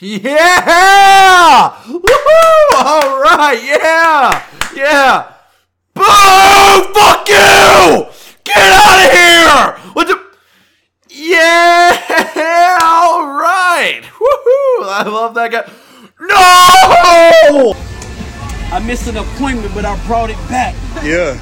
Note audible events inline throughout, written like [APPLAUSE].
Yeah! Woohoo! All right, yeah, yeah. Boo! Fuck you! Get out of here! What the? Yeah! All right. Woohoo! I love that guy. No! I missed an appointment, but I brought it back. Yeah.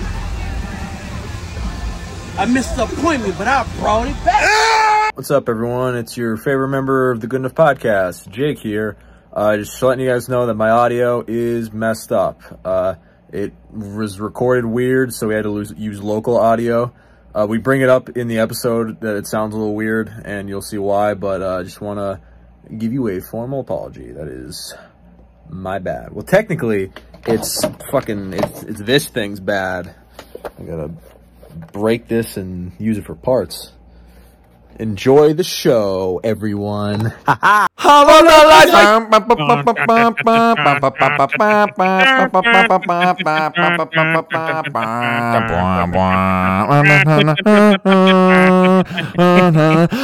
I missed the appointment, but I brought it back. What's up, everyone? It's your favorite member of the Good Enough Podcast, Jake here. Uh, just letting you guys know that my audio is messed up. Uh, it was recorded weird, so we had to lose, use local audio. Uh, we bring it up in the episode that it sounds a little weird, and you'll see why. But I uh, just want to give you a formal apology. That is my bad. Well, technically, it's fucking it's it's this thing's bad. I gotta break this and use it for parts. Enjoy the show, everyone. Hello,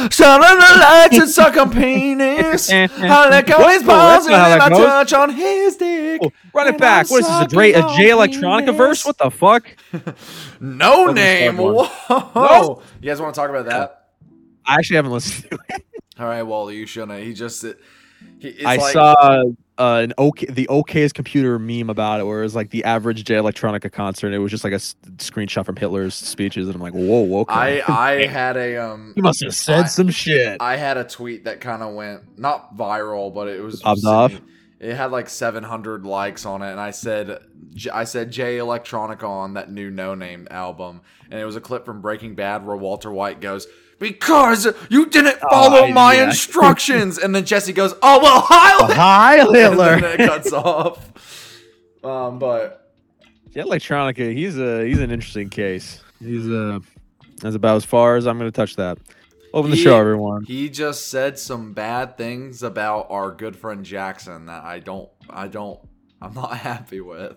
Shine on the lights and suck on penis. I let go his balls and then I touch on his dick. Oh, run it back. What is this? A, sucking Dre, a on Electronica verse? What the fuck? No name. start one. Whoa. You guys want to talk about that? I actually haven't listened to it. All right, well, you shouldn't. He just. He, it's I like, saw uh, an OK, the OK's computer meme about it, where it was like the average Jay Electronica concert. And it was just like a s- screenshot from Hitler's speeches, and I'm like, whoa, okay. I I [LAUGHS] had a um. you must have said I- some shit. I had a tweet that kind of went not viral, but it was Popped off? It had like 700 likes on it, and I said, I said Jay Electronica on that new No Name album, and it was a clip from Breaking Bad where Walter White goes, "Because you didn't follow Oh, my yeah. [LAUGHS] instructions," and then Jesse goes, "Oh well, [LAUGHS] hi, Hi, and then it cuts off. Um, but Jay Electronica, he's a he's an interesting case. He's uh that's about as far as I'm going to touch that. Open the He- show, everyone. he just said some bad things about our good friend Jackson that I don't, I don't, I'm not [LAUGHS] happy with.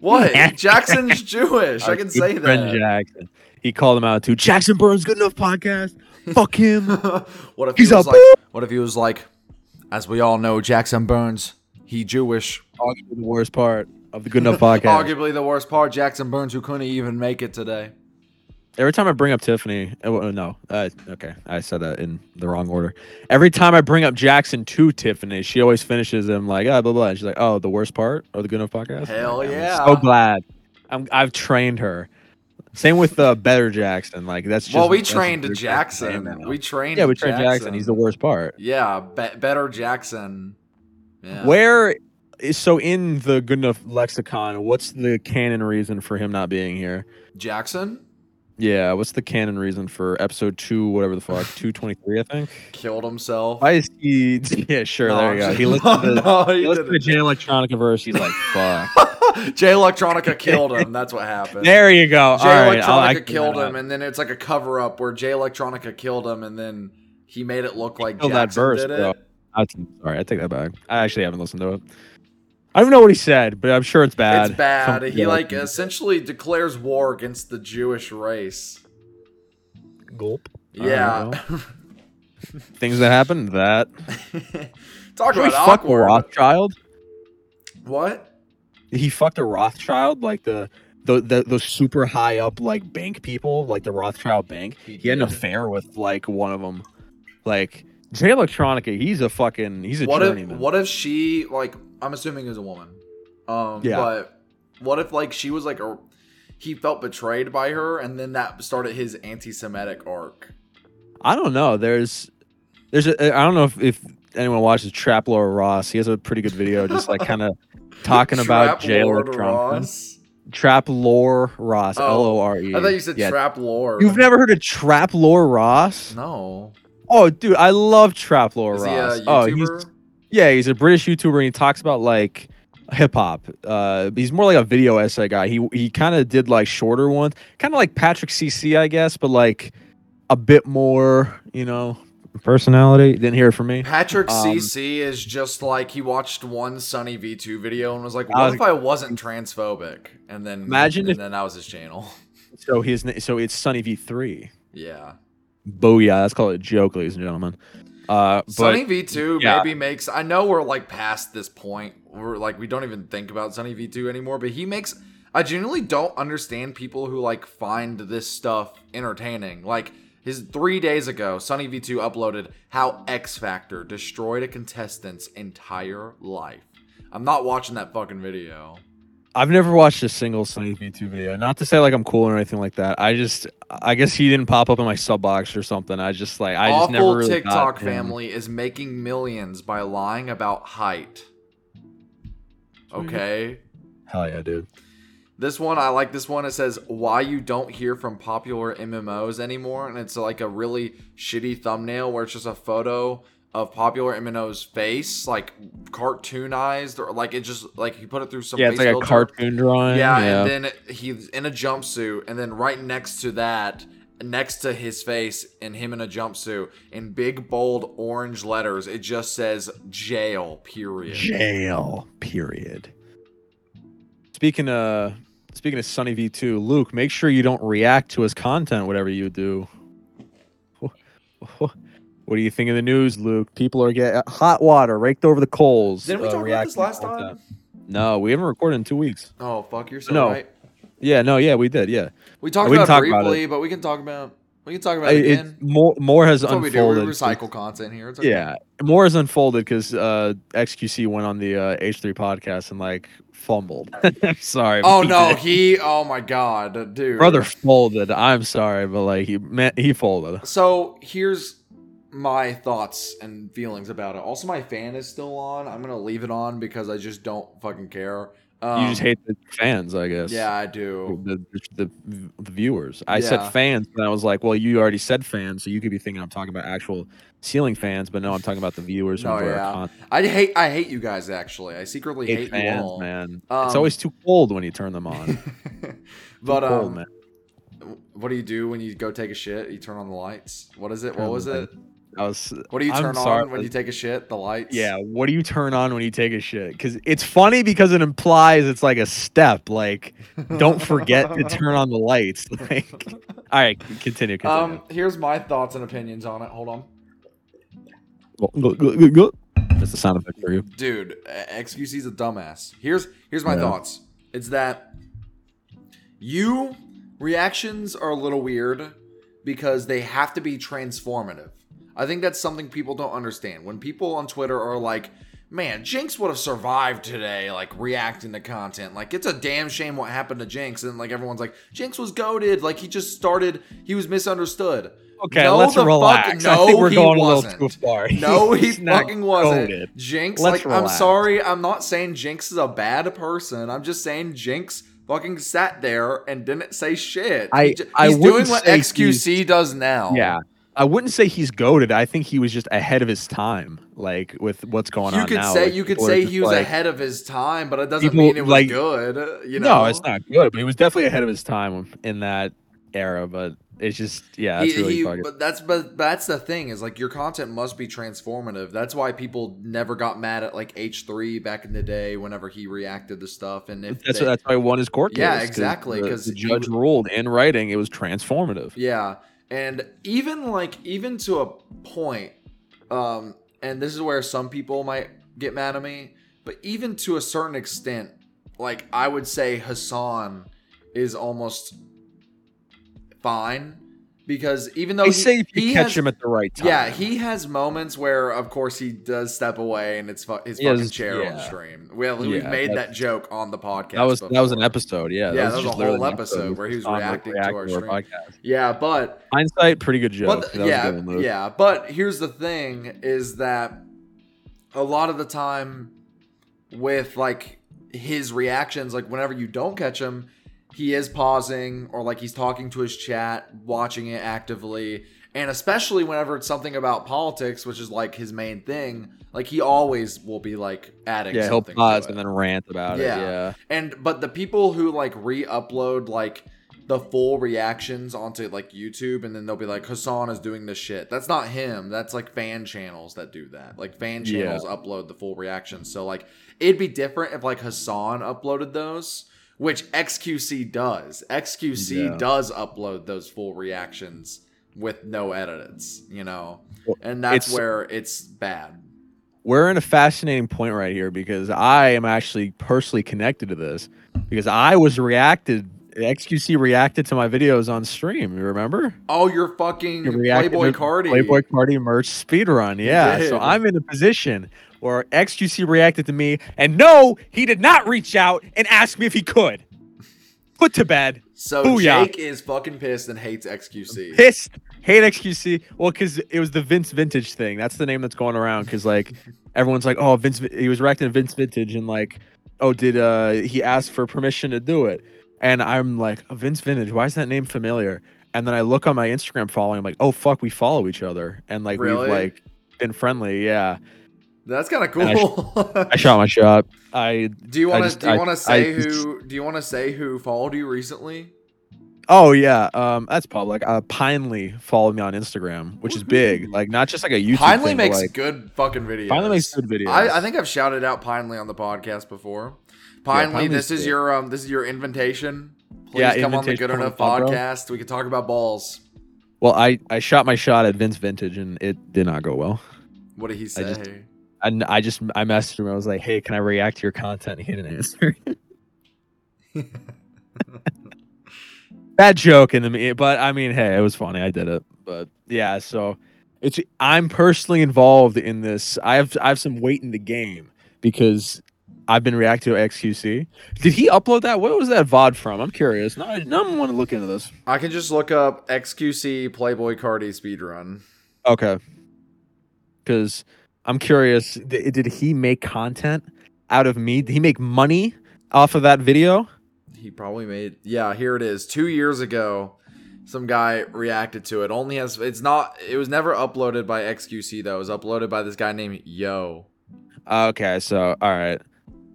What? Jackson's Jewish. I can good say friend that. Jackson. He called him out too. Jackson Burns, good enough podcast. Fuck him. [LAUGHS] what if He's he was a like? What if he was like? As we all know, Jackson Burns. He Jewish. Arguably the worst part of the Good Enough podcast. [LAUGHS] Arguably the worst part. Jackson Burns, who couldn't even make it today. Every time I bring up Tiffany, oh, oh, no, uh, okay, I said that in the wrong order. Every time I bring up Jackson to Tiffany, she always finishes him like, ah, blah blah. And she's like, oh, the worst part of the Good Enough podcast. Hell I'm yeah. so glad. I'm, I've trained her. Same with uh, Better Jackson. Like that's just well, we trained Jackson. We trained. yeah, we trained Jackson. He's the worst part. Yeah, be- better Jackson. Yeah. Where is so in the Good Enough lexicon? What's the canon reason for him not being here? Jackson Yeah, what's the canon reason for episode two, whatever the fuck, [LAUGHS] two twenty three, I think. killed himself. Why is he? [LAUGHS] Yeah, sure. No, there you go. He listened to, [LAUGHS] No, he he listened to didn't. Jay Electronica verse. He's like, fuck. Jay Electronica killed him. That's what happened. there you go. Jay All right, Electronica can killed him, and then it's like a cover up where Jay Electronica killed him, and then he made it look like Killed that Jackson verse, did bro. it. I, sorry, I take that back. I actually haven't listened to it. I don't know what he said, but I'm sure it's bad. It's bad. Something He like like- essentially declares war against the Jewish race. gulp. Yeah. [LAUGHS] Things that happen. That [LAUGHS] Talk Did he about fuck awkward. Rothschild. What? He fucked a Rothschild, like the, the the those super high up like bank people, like the Rothschild Bank. He He had an affair with like one of them. Like Jay Electronica, he's a fucking he's a What if journeyman. what if she like I'm assuming is a woman. Um Yeah. but what if like she was like a he felt betrayed by her and then that started his anti-Semitic arc. I don't know. There's there's a I don't know if, if anyone watches Trap Lore Ross. He has a pretty good video, just like kind of [LAUGHS] talking about Lord Ross? Trap Lore Ross, Oh, L O R E. I thought you said Yeah. Trap Lord. You've never heard of Trap Lore Ross? No. Oh, dude, I love Trap Lore he Ross. a oh, he's yeah, he's a British YouTuber and he talks about like hip hop. Uh, he's more like a video essay guy. He he kind of did like shorter ones, kind of like Patrick CC, I guess, but like a bit more, you know, personality. Didn't hear it from me. Patrick Um, CC is just like he watched one Sunny V2 video and was like, I "What was- if I wasn't transphobic?" And then Imagine and if- then that was his channel. [LAUGHS] So his so it's Sunny V three. yeah. Booyah! That's called a joke, ladies and gentlemen. Uh, but Sunny V2 yeah. maybe makes. I know we're like past this point. We're like we don't even think about Sunny V2 anymore. But he makes. I genuinely don't understand people who like find this stuff entertaining. Like his three days ago, Sunny V2 uploaded how X Factor destroyed a contestant's entire life. I'm not watching that fucking video. I've never watched a single Sunny V2 video. Not to say like I'm cool or anything like that. I just, I guess he didn't pop up in my sub box or something. I just like, I just never Awful really TikTok got him. family is making millions by lying about height. Okay. Hell yeah, dude. This one, I like this one. It says, Why you don't hear from popular MMOs anymore. And it's like a really shitty thumbnail where it's just a photo of popular MMO's face, like cartoonized, or like it just, like he put it through some Yeah, it's face like a cartoon drawing. Yeah, Yeah, and then he's in a jumpsuit, and then right next to that, next to his face and him in a jumpsuit, in big bold orange letters, it just says jail, period. jail. Period. Speaking of speaking of Sunny V2, Luke, make sure you don't react to his content, whatever you do. [LAUGHS] What do you think of the news, Luke? People are getting hot water raked over the coals. Didn't we uh, talk about this last content. time? No, we haven't recorded in two weeks. Oh, fuck, you're so No. right. Yeah, no, yeah, we did. Yeah, We talked We can about it talk about briefly, but we can talk about we can talk about I- it it- again. more more has That's what we do. We unfolded. recycle content here. It's okay. Yeah, more has unfolded because uh, XQC went on the uh, H3 podcast and like fumbled. [LAUGHS] I'm sorry. Oh no, did. he. Oh my god, dude. brother folded. I'm sorry, but like he meant he folded. So here's my thoughts and feelings about it. Also, my fan is still on. I'm gonna leave it on because I just don't fucking care. Um, you just hate the fans, I guess. Yeah, I do. The, the, the, the viewers. I Yeah. said fans, and I was like, well, you already said fans, so you could be thinking I'm talking about actual ceiling fans, but no, I'm talking about the viewers who No, yeah. I hate. I hate you guys. Actually, I secretly Hate hate, you fans, all. man. Um, it's always too cold when you turn them on. [LAUGHS] but cold, um, man. what do you do when you go take a shit? You turn on the lights. What is it? What was it? I was. What do you turn sorry, on when you take a shit? The lights. Yeah, what do you turn on when you take a shit? Because it's funny because it implies it's like a step. Like, don't forget to [LAUGHS] turn on the lights. [LAUGHS] Like, [LAUGHS] all right, continue. continue. Um, here's my thoughts and opinions on it. Hold on, That's the sound effect for you. dude. XQC's a dumbass. Here's here's my Yeah. thoughts. It's that you reactions are a little weird because they have to be transformative. I think that's something people don't understand. When people on Twitter are like, "Man, Jinx would have survived today," like reacting to content, like it's a damn shame what happened to Jinx, and like everyone's like, "Jinx was goaded," like he just started, he was misunderstood. Okay, No, let's the fuck- relax. I no, think we're going wasn't. a little too far. No, he [LAUGHS] fucking wasn't. Jinx, Let's like, I'm sorry, I'm not saying Jinx is a bad person. I'm just saying Jinx fucking sat there and didn't say shit. I- He I he's wouldn't doing what XQC does now. Yeah. I wouldn't say he's goaded. I think he was just ahead of his time, like with what's going You on could now. say Like, you could say he was like- ahead of his time, but it doesn't People, mean it was like- good. You know, No, it's not good, but he was definitely ahead of his time in that era. But it's just, yeah, that's He- really he- fucking. but that's but that's the thing is like your content must be transformative. That's why people never got mad at like H three back in the day whenever he reacted to stuff. And if That's they- that's why he won his court case. Yeah, exactly, 'cause the he judge ruled in writing it was transformative. Yeah, and even like even to a point, um, and this is where some people might get mad at me, but even to a certain extent, like I would say Hasan is almost fine because even though They he, say if you he catch has- him at the right time. yeah, he has moments where, of course, he does step away and it's fu- his fucking chair on stream. Well, we've Yeah, made that joke on the podcast. that was that was an episode. Yeah, Yeah, that was a just whole episode where he was reacting to our stream. podcast. Yeah, but Hindsight, pretty good joke. But That th- was a yeah, good yeah. But here's the thing: is that a lot of the time with like his reactions, like whenever you don't catch him, he is pausing or like he's talking to his chat, watching it actively, and especially whenever it's something about politics, which is like his main thing. Like he always will be like adding. Yeah, he'll pause it. and then rant about Yeah. it. Yeah. And but the people who like re-upload like the full reactions onto like YouTube and then they'll be like Hasan is doing this shit. That's not him. That's like fan channels that do that. Like fan Yeah. channels upload the full reactions. So like it'd be different if like Hasan uploaded those, which XQC does. XQC Yeah. does upload those full reactions with no edits, you know, Well, and that's it's- where it's bad. we're in a fascinating point right here because I am actually personally connected to this because I was reacted. XQC reacted to my videos on stream. You remember? Oh, you're fucking You Playboi Carti. Playboi Carti merch speedrun. Yeah. So I'm in a position where XQC reacted to me, and no, he did not reach out and ask me if he could. Put to bed. So Booyah. Jake is fucking pissed and hates XQC. Pissed. Hate XQC. Well, because it was the Vince Vintage thing. That's the name that's going around. Because like everyone's like, oh, Vince. He was reacting to Vince Vintage, and like, oh, did uh he ask for permission to do it? And I'm like, oh, Vince Vintage. Why is that name familiar? And then I look on my Instagram following. I'm like, oh fuck, we follow each other, and like Really? we've like been friendly. Yeah. That's kind of And I cool. [LAUGHS] I shot my shot. I do you want to do you I- want to say just- who do you want to say who followed you recently? oh yeah, um, that's public. Uh, Pinely followed me on Instagram, which is big. Like not just like a YouTube. Pinely thing, makes like, good fucking videos. Pinely makes good videos. I, I think I've shouted out Pinely on the podcast before. Pinely, Pinely's this is good. your um this is your invitation. Please Yeah, come on the Good to come on Enough the pod, bro. podcast. We can talk about balls. Well, I I shot my shot at Vince Vintage and it did not go well. What did he say? just- And I just I messaged him. I was like, "Hey, can I react to your content?" He didn't answer. [LAUGHS] Bad joke in the me, but I mean, hey, it was funny. I did it. But yeah, so it's I'm personally involved in this. I have I have some weight in the game because I've been reacting to XQC. Did he upload that? What was that VOD from? I'm curious. Now, I- now I want to look into this. I can just look up XQC Playboi Carti speedrun. Okay. Because I'm curious, did, did he make content out of me? Did he make money off of that video? He probably made yeah, here it is. Two years ago, some guy reacted to it. Only has it's not it was never uploaded by XQC though. It was uploaded by this guy named Yo. Okay, so all right.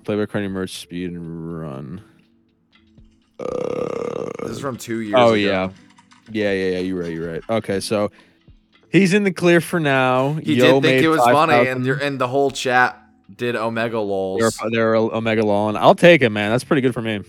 Playboi Carti merch speed and run. Uh, This is from two years oh ago. yeah, yeah, yeah, yeah. You're right. You're right. Okay, so he's in the clear for now. He Yo did think it was funny, 5,000. and and the whole chat did Omega lols. They're, they're Omega Law, and I'll take it, man. That's pretty good for me.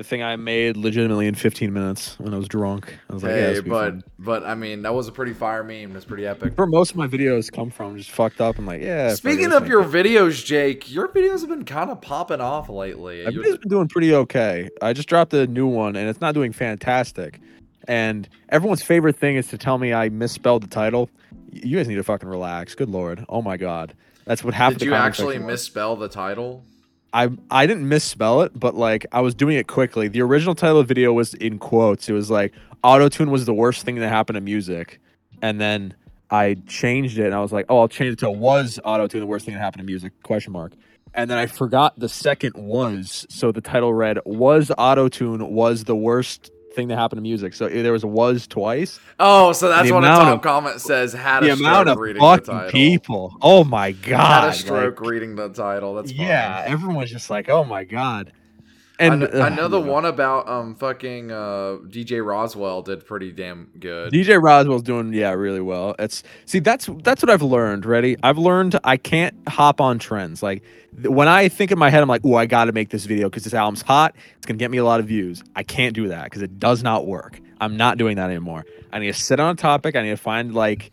The thing I made legitimately in 15 minutes when I was drunk. I was like, yeah, Hey, this but fun. but I mean that was a pretty fire meme. That's pretty epic. where most of my videos come from, just fucked up. I'm like, yeah. Speaking of your videos, Jake, your videos have been kind of popping off lately. video's been doing pretty okay. I just dropped a new one, and it's not doing fantastic. And everyone's favorite thing is to tell me I misspelled the title. You guys need to fucking relax. Good lord. Oh my god. That's what half did you actually misspell the title? I I didn't misspell it, but like I was doing it quickly. The original title of the video was in quotes. It was like autotune was the worst thing that happened to music. And then I changed it and I was like, "Oh, I'll change it to was autotune the worst thing that happened to music?" question mark. And then I forgot the second was, so the title read was autotune was the worst thing that happened to music. So there was a was twice. Oh, so that's The what a top of- comment says. Had the a amount stroke of reading the title. fucking people. Oh my god. Had a stroke like, reading the title. That's yeah, everyone's just like, "Oh my god." And I, kn- I know the uh, one about um fucking uh DJ Roswell did pretty damn good. DJ Roswell's doing yeah really well. It's see that's that's what I've learned. Ready? I've learned I can't hop on trends. Like th- when I think in my head, I'm like, oh, I got to make this video because this album's hot. It's gonna get me a lot of views. I can't do that because it does not work. I'm not doing that anymore. I need to sit on a topic. I need to find like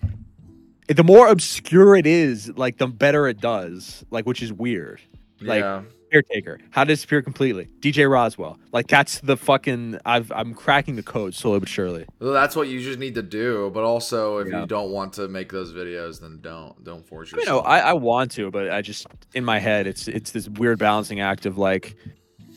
the more obscure it is, like the better it does. Like which is weird. Like yeah. Caretaker, how to disappear completely. DJ Roswell, like that's the fucking. I've I'm cracking the code slowly but surely. Well, that's what you just need to do. But also, if Yeah. you don't want to make those videos, then don't don't force yourself. You know, I, I want to, but I just in my head, it's it's this weird balancing act of like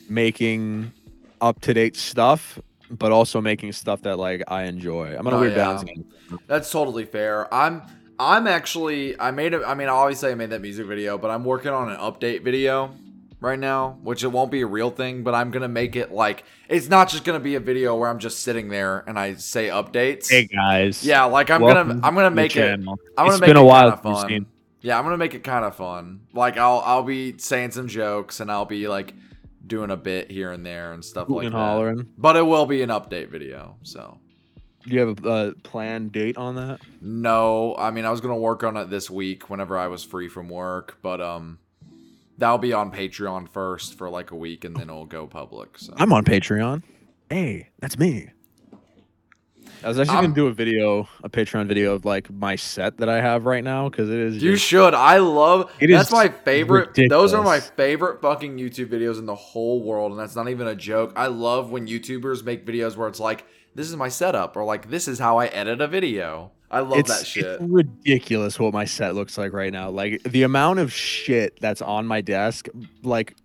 making up to date stuff, but also making stuff that like I enjoy. I'm gonna Oh, weird yeah. balancing. That's totally fair. I'm I'm actually I made it. I mean, obviously I made that music video, but I'm working on an update video right now, which it won't be a real thing, but I'm gonna make it like it's not just gonna be a video where I'm just sitting there and I say updates. Hey guys, Yeah, like I'm gonna I'm gonna to make it. I'm gonna It's make been it a while kinda fun. seen- Yeah, I'm gonna make it kind of fun. Like I'll I'll be saying some jokes and I'll be like doing a bit here and there and stuff like and that. hollering. But it will be an update video. So Do you have a uh, planned date on that? no, I mean I was gonna work on it this week whenever I was free from work, but um, that'll be on Patreon first for like a week and then it'll go public. So I'm on Patreon. Hey, that's me. I was actually I'm- gonna do a video, a Patreon video of like my set that I have right now because it is. You just- should. I love. It that's is my favorite. Those are my favorite fucking YouTube videos in the whole world, and that's not even a joke. I love when YouTubers make videos where it's like, "This is my setup," or like, "This is how I edit a video." I love it's, that shit. it's ridiculous what my set looks like right now. Like the amount of shit that's on my desk, like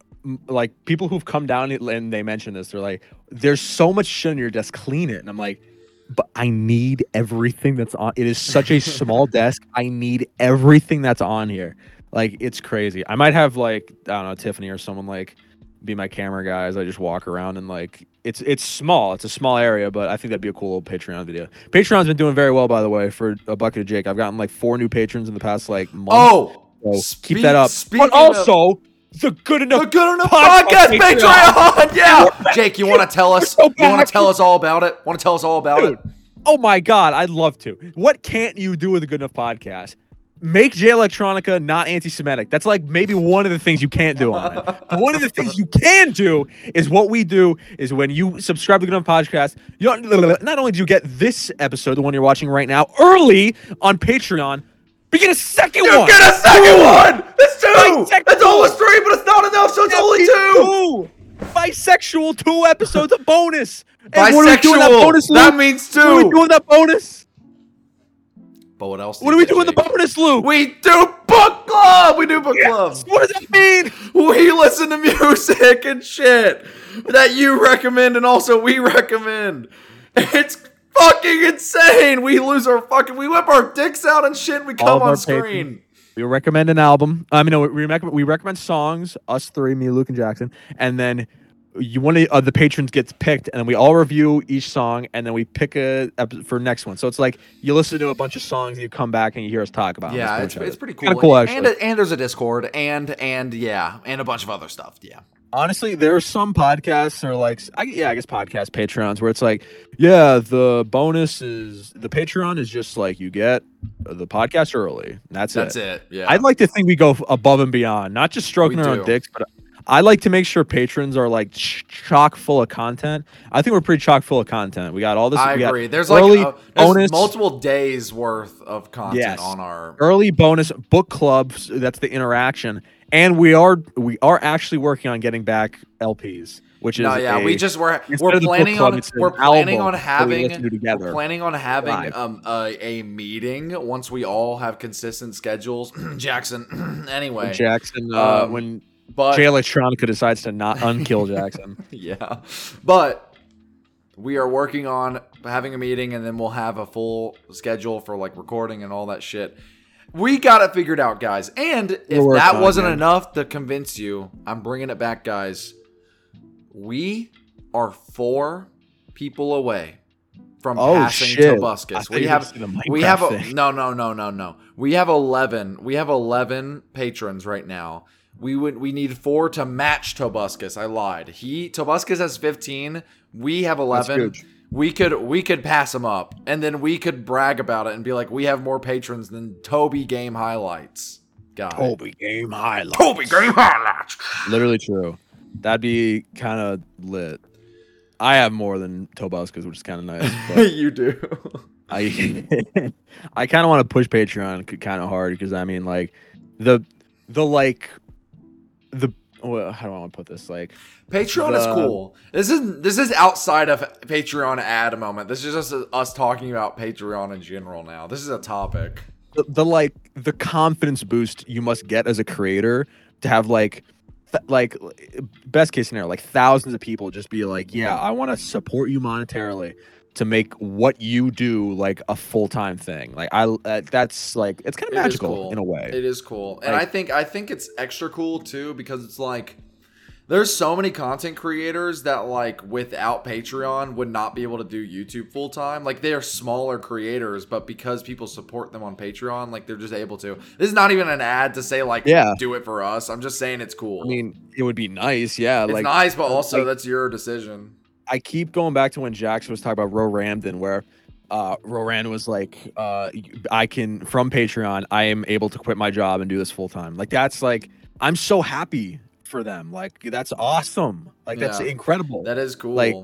like people who've come down and they mention this, they're like, "There's so much shit on your desk, clean it." And I'm like, "But I need everything that's on. It is such a [LAUGHS] small desk. I need everything that's on here. Like it's crazy. I might have like I don't know Tiffany or someone like be my camera guys. I just walk around and like it's it's small. It's a small area, but I think that'd be a cool little Patreon video. Patreon's been doing very well, by the way, for a bucket of Jake. I've gotten like four new patrons in the past like month. Oh, so speak- keep that up. But also the good enough. the good enough Podcast podcast Patreon. Patreon. [LAUGHS] Yeah, Jake, you want to tell us? Go You want to tell us all about it? Want to tell us all about Dude, it? oh my god, I'd love to. What can't you do with a good enough podcast? Make Jay Electronica not anti-Semitic. That's like maybe one of the things you can't do on it. But one of the things you can do is what we do is when you subscribe to the Good Enough Podcast, you don't, not only do you get this episode, the one you're watching right now, early on Patreon, but you get a second You one. get a second one. It's two. Bisexual. It's almost three, but it's not enough, so it's only two. Two. Bisexual, two episodes of bonus. And what are we doing that Bisexual. bonus, That means What are we two. doing that bonus? But what else? What do we do in the bonus, Luke? We do book club. We do book club. What does that mean? We listen to [LAUGHS] music and shit that you recommend and also we recommend. It's fucking insane. We lose our fucking. We whip our dicks out and shit. And we All come on our screen. patrons. We recommend an album. I mean, no, we recommend we recommend songs. Us three, me, Luke, and Jackson, and then you one of uh, the patrons gets picked, and then we all review each song, and then we pick a epi- for next one. So it's like you listen to a bunch of songs, and you come back and you hear us talk about. Yeah, it's, it's pretty cool. Kinda cool, and, actually. and and there's a Discord and and yeah, and a bunch of other stuff. Yeah. honestly, there are some podcasts or like, I, yeah, I guess podcast Patreons where it's like, yeah, the bonus is the Patreon is just like you get the podcast early. That's, That's it. That's it. Yeah. I'd like to think we go above and beyond, not just stroking We our do. own dicks, but I like to make sure patrons are like ch- chock full of content. I think we're pretty chock full of content. We got all this. I agree. There's like early uh, there's bonus, multiple days worth of content Yes. on our. early bonus book clubs. That's the interaction, and we are we are actually working on getting back LPs, which is No, yeah, a- we just we're we're of the book planning club, on we're planning on we having we're planning on having Live. um a, a meeting once we all have consistent schedules. [CLEARS THROAT] Jackson, [CLEARS THROAT] anyway, Jackson uh, Um, when but Jay Electronica decides to not unkill [LAUGHS] Jackson. yeah, but we are working on having a meeting, and then we'll have a full schedule for like recording and all that shit. We got it figured out, guys. And if that wasn't enough to convince you, I'm bringing it back, guys. We are four people away from Oh, passing shit. Tobuscus. We have we have a, thing. no no no no no. We have eleven. We have eleven patrons right now. We would we need four to match Tobuscus. I lied. He Tobuscus has fifteen. We have eleven. huge. We could we could pass him up, and then we could brag about it and be like, we have more patrons than Toby Game Highlights. God, Toby game highlights. Toby Game Highlights. Literally true. That'd be kind of lit. I have more than Tobuscus, which is kind of nice. [LAUGHS] But you do. I [LAUGHS] I kind of want to push Patreon kind of hard because I mean like the the like the well, how do I want to put this like Patreon is cool. This is this is outside of Patreon ad moment. This is just us talking about Patreon in general now. This is a topic. the, the like the confidence boost you must get as a creator to have like th- like best case scenario like thousands of people just be like yeah i want to support you monetarily to make what you do like a full-time thing like i uh, that's like it's kind of magical cool. in a way It is cool, and Like- I think I think it's extra cool too because it's like there's so many content creators that like without Patreon would not be able to do YouTube full time. Like they are smaller creators, but because people support them on Patreon, like they're just able to. This is not even an ad to say like Yeah. do it for us. I'm just saying it's cool. i mean it would be nice yeah it's like nice, but also like- that's your decision. I keep going back to when Jackson was talking about Ro Ramdin, where uh, Roran was like, uh, I can, from Patreon, I am able to quit my job and do this full time. Like, that's like, I'm so happy for them. Like, that's awesome. Like, that's Yeah. incredible. That is cool. Like,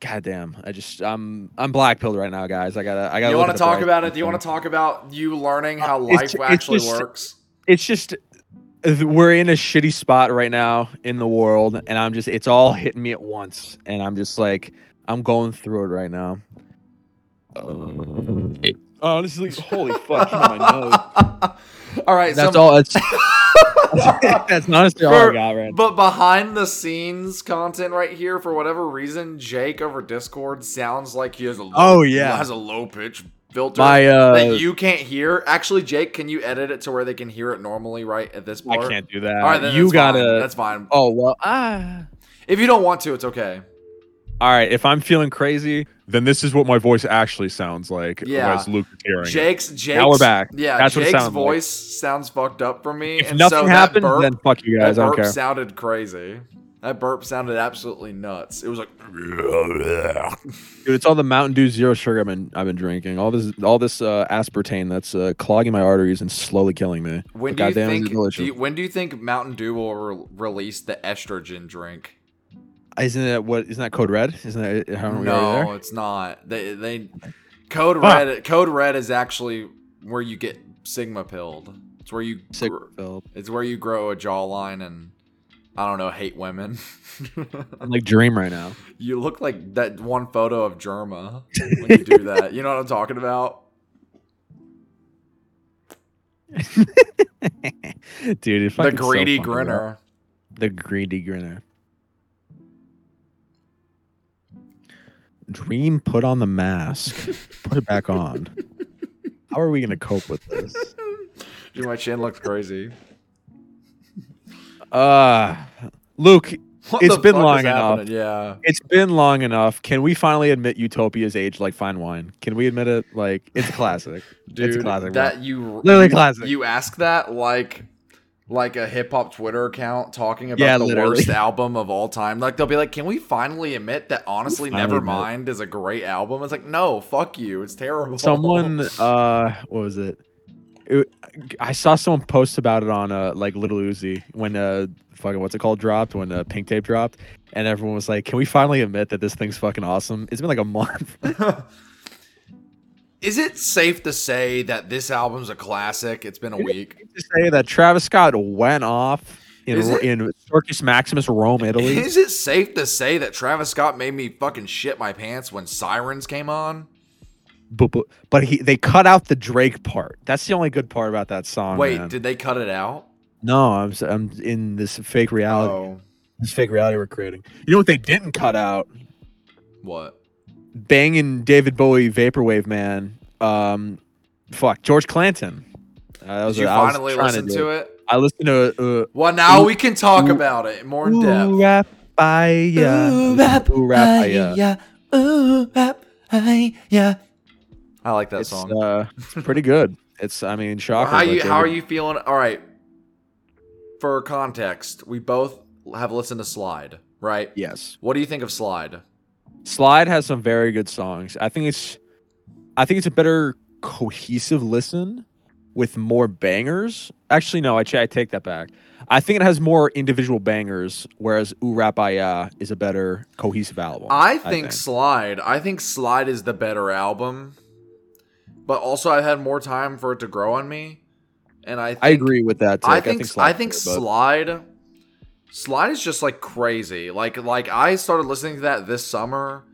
goddamn, I just I'm I'm black pilled right now, guys. I gotta I gotta. You want to talk about it? Do you want to talk about you learning how It's life it's actually just- works? It's just uh, we're in a shitty spot right now in the world, and I'm just it's all hitting me at once, and I'm just like I'm going through it right now. Uh, honestly, holy fuck, my nose. [LAUGHS] all right, That's some- all. That's [LAUGHS] that's honestly all I got right. But behind the scenes content right here, for whatever reason, Jake over Discord sounds like he has a low, Oh, yeah. has a low pitch filter My uh, that you can't hear. Actually, Jake, can you edit it to where they can hear it normally right at this point? I can't do that. All right, then you that's fine. gotta. That's fine. Oh well, ah. If you don't want to, it's okay. All right, if I'm feeling crazy, then this is what my voice actually sounds like. Yeah. as Luke is hearing. it. Jake's Jake's Now we're back. Yeah, That's what it Jake's like. voice sounds fucked up for me. If and nothing so that happens, burp- then fuck you guys. that I don't care. sounded crazy. That burp sounded absolutely nuts. It was like [LAUGHS] Dude, it's all the Mountain Dew zero sugar I've been I've been drinking. All this all this uh, aspartame that's uh, clogging my arteries and slowly killing me. when do you goddamn, think delicious. do you, when do you think Mountain Dew will re- release the estrogen drink? Isn't that what? Isn't that code red? Isn't that how are we No, there? it's not. They they code Huh. red code red is actually where you get sigma pilled. It's where you Phil. it's where you grow a jawline and I don't know, hate women. I'm like dream right now. [LAUGHS] You look like that one photo of Jerma when you do that. You know what I'm talking about? [LAUGHS] Dude, The so greedy funny, grinner. The greedy grinner. Dream put on the mask. put it back on. [LAUGHS] How are we gonna cope with this? Dude, my chin looks crazy. Uh Luke, What It's been long enough. happening? Yeah. it's been long enough. Can we finally admit Utopia's aged like fine wine? Can we admit it? Like it's classic. Dude, it's a classic. bro. that you Literally classic. You ask that like like a hip hop Twitter account talking about Yeah, the literally. worst album of all time. Like they'll be like, "Can we finally admit that honestly. Nevermind is a great album?" It's like, "No, fuck you. It's terrible." someone [LAUGHS] uh what was it? It- I saw someone post about it on uh like Lil Uzi when uh fucking what's it called dropped when uh, Pink Tape dropped and everyone was like, "Can we finally admit that this thing's fucking awesome?" It's been like a month. [LAUGHS] [LAUGHS] Is it safe to say that this album's a classic? It's been a week. to say that Travis Scott went off in Is it? in Circus Maximus, Rome, Italy. Is it safe to say that Travis Scott made me fucking shit my pants when Sirens came on? But but, but he they cut out the Drake part. That's the only good part about that song. Wait, man. did they cut it out? no, I'm I'm in this fake reality. Oh, This fake reality we're creating. You know what they didn't cut out? what? banging David Bowie vaporwave man. Um, fuck George Clanton. Uh, that was Did you what I was finally listen do. to it? I listened to uh, Well, now Ooh, we can talk ooh, about it more in Ooh depth. Rap Aya. Ooh, rap, Ooh Rap I Yah. Ooh, rap, yeah. I like that It's song. uh, it's pretty good. It's I mean, shocker. how you how are you feeling? All right. For context, we both have listened to Slide, right? Yes, What do you think of Slide? Slide has some very good songs. I think it's, I think it's a better cohesive listen with more bangers. Actually, no, I, I take that back. I think it has more individual bangers, whereas Ooh Rap I Yah is a better cohesive album. I think, Slide. I think Slide is the better album, but also I've had more time for it to grow on me, and I think, I agree with that. I think I think better, but- Slide Slide is just like crazy. Like like I started listening to that this summer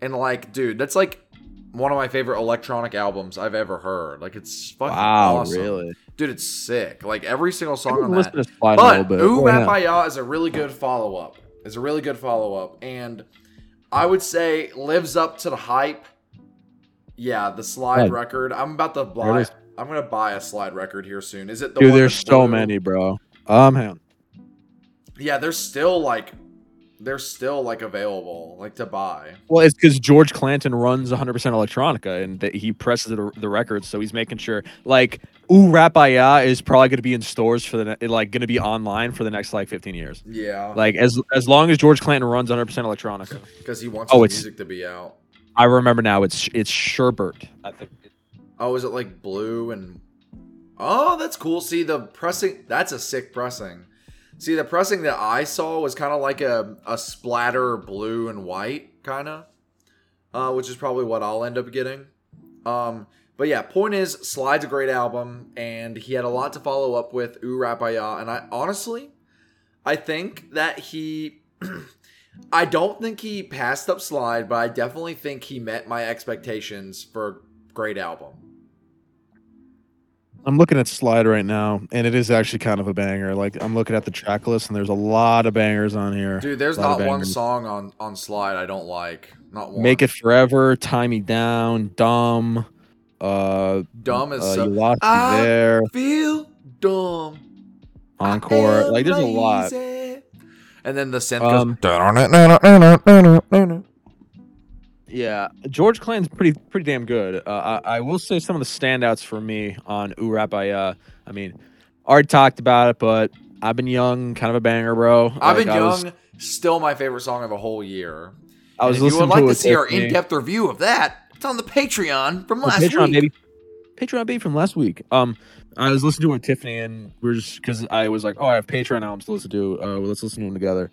and like dude, that's like one of my favorite electronic albums I've ever heard. Like it's fucking Wow, awesome. really? Dude, it's sick. Like every single song on that. to Slide a little But. Ooh Go ahead. Rap Ya is a really good follow up. It's a really good follow up. And I would say lives up to the hype. Yeah, the slide Right. record. I'm about to buy. I'm gonna buy a slide record here soon. Is it the Dude, there's so blue? many, bro. Um, hang. Yeah, they're still like they're still like available like to buy. Well, it's because George Clanton runs 100% electronica and that he presses the, the records, so he's making sure. Like, Ooh Rap I Yah is probably going to be in stores for the ne- like going to be online for the next like 15 years. Yeah, Like as as long as George Clanton runs 100% electronica. because he wants Oh, his it's- music to be out. I remember now. It's it's Sherbert. I think. Oh, is it like blue and? Oh, that's cool. See the pressing. That's a sick pressing. See the pressing that I saw was kind of like a a splatter blue and white kind of. uh, which is probably what I'll end up getting. Um, but yeah, point is, Slide's a great album, and he had a lot to follow up with Ooh Rap I Yah, and I honestly, I think that he. [CLEARS THROAT] I don't think he passed up Slide, but I definitely think he met my expectations for a great album. I'm looking at Slide right now, and it is actually kind of a banger. Like I'm looking at the track list, and there's a lot of bangers on here. Dude, there's A lot of not one song on on Slide I don't like. Not one. Make it forever, tie me down, dumb. Uh, dumb as uh, so- you lost I there. feel dumb. Encore. Like there's a lot. lazy. And then the synth Um, goes. [LAUGHS] Yeah, George Clan's pretty pretty damn good. Uh, I, I will say some of the standouts for me on Ooh Rap I uh I mean, already talked about it, but I've been young, kind of a banger, bro. I've Like, been young. was- still my favorite song of the whole year. I was and if you would like to, to see our in-depth review of that, it's on the Patreon from Oh, last Patreon, week. baby. Patreon baby from last week. Um, I was listening to it with Tiffany, and we are just because I was like, oh, I have Patreon albums to listen to. Uh, well, let's listen to them together.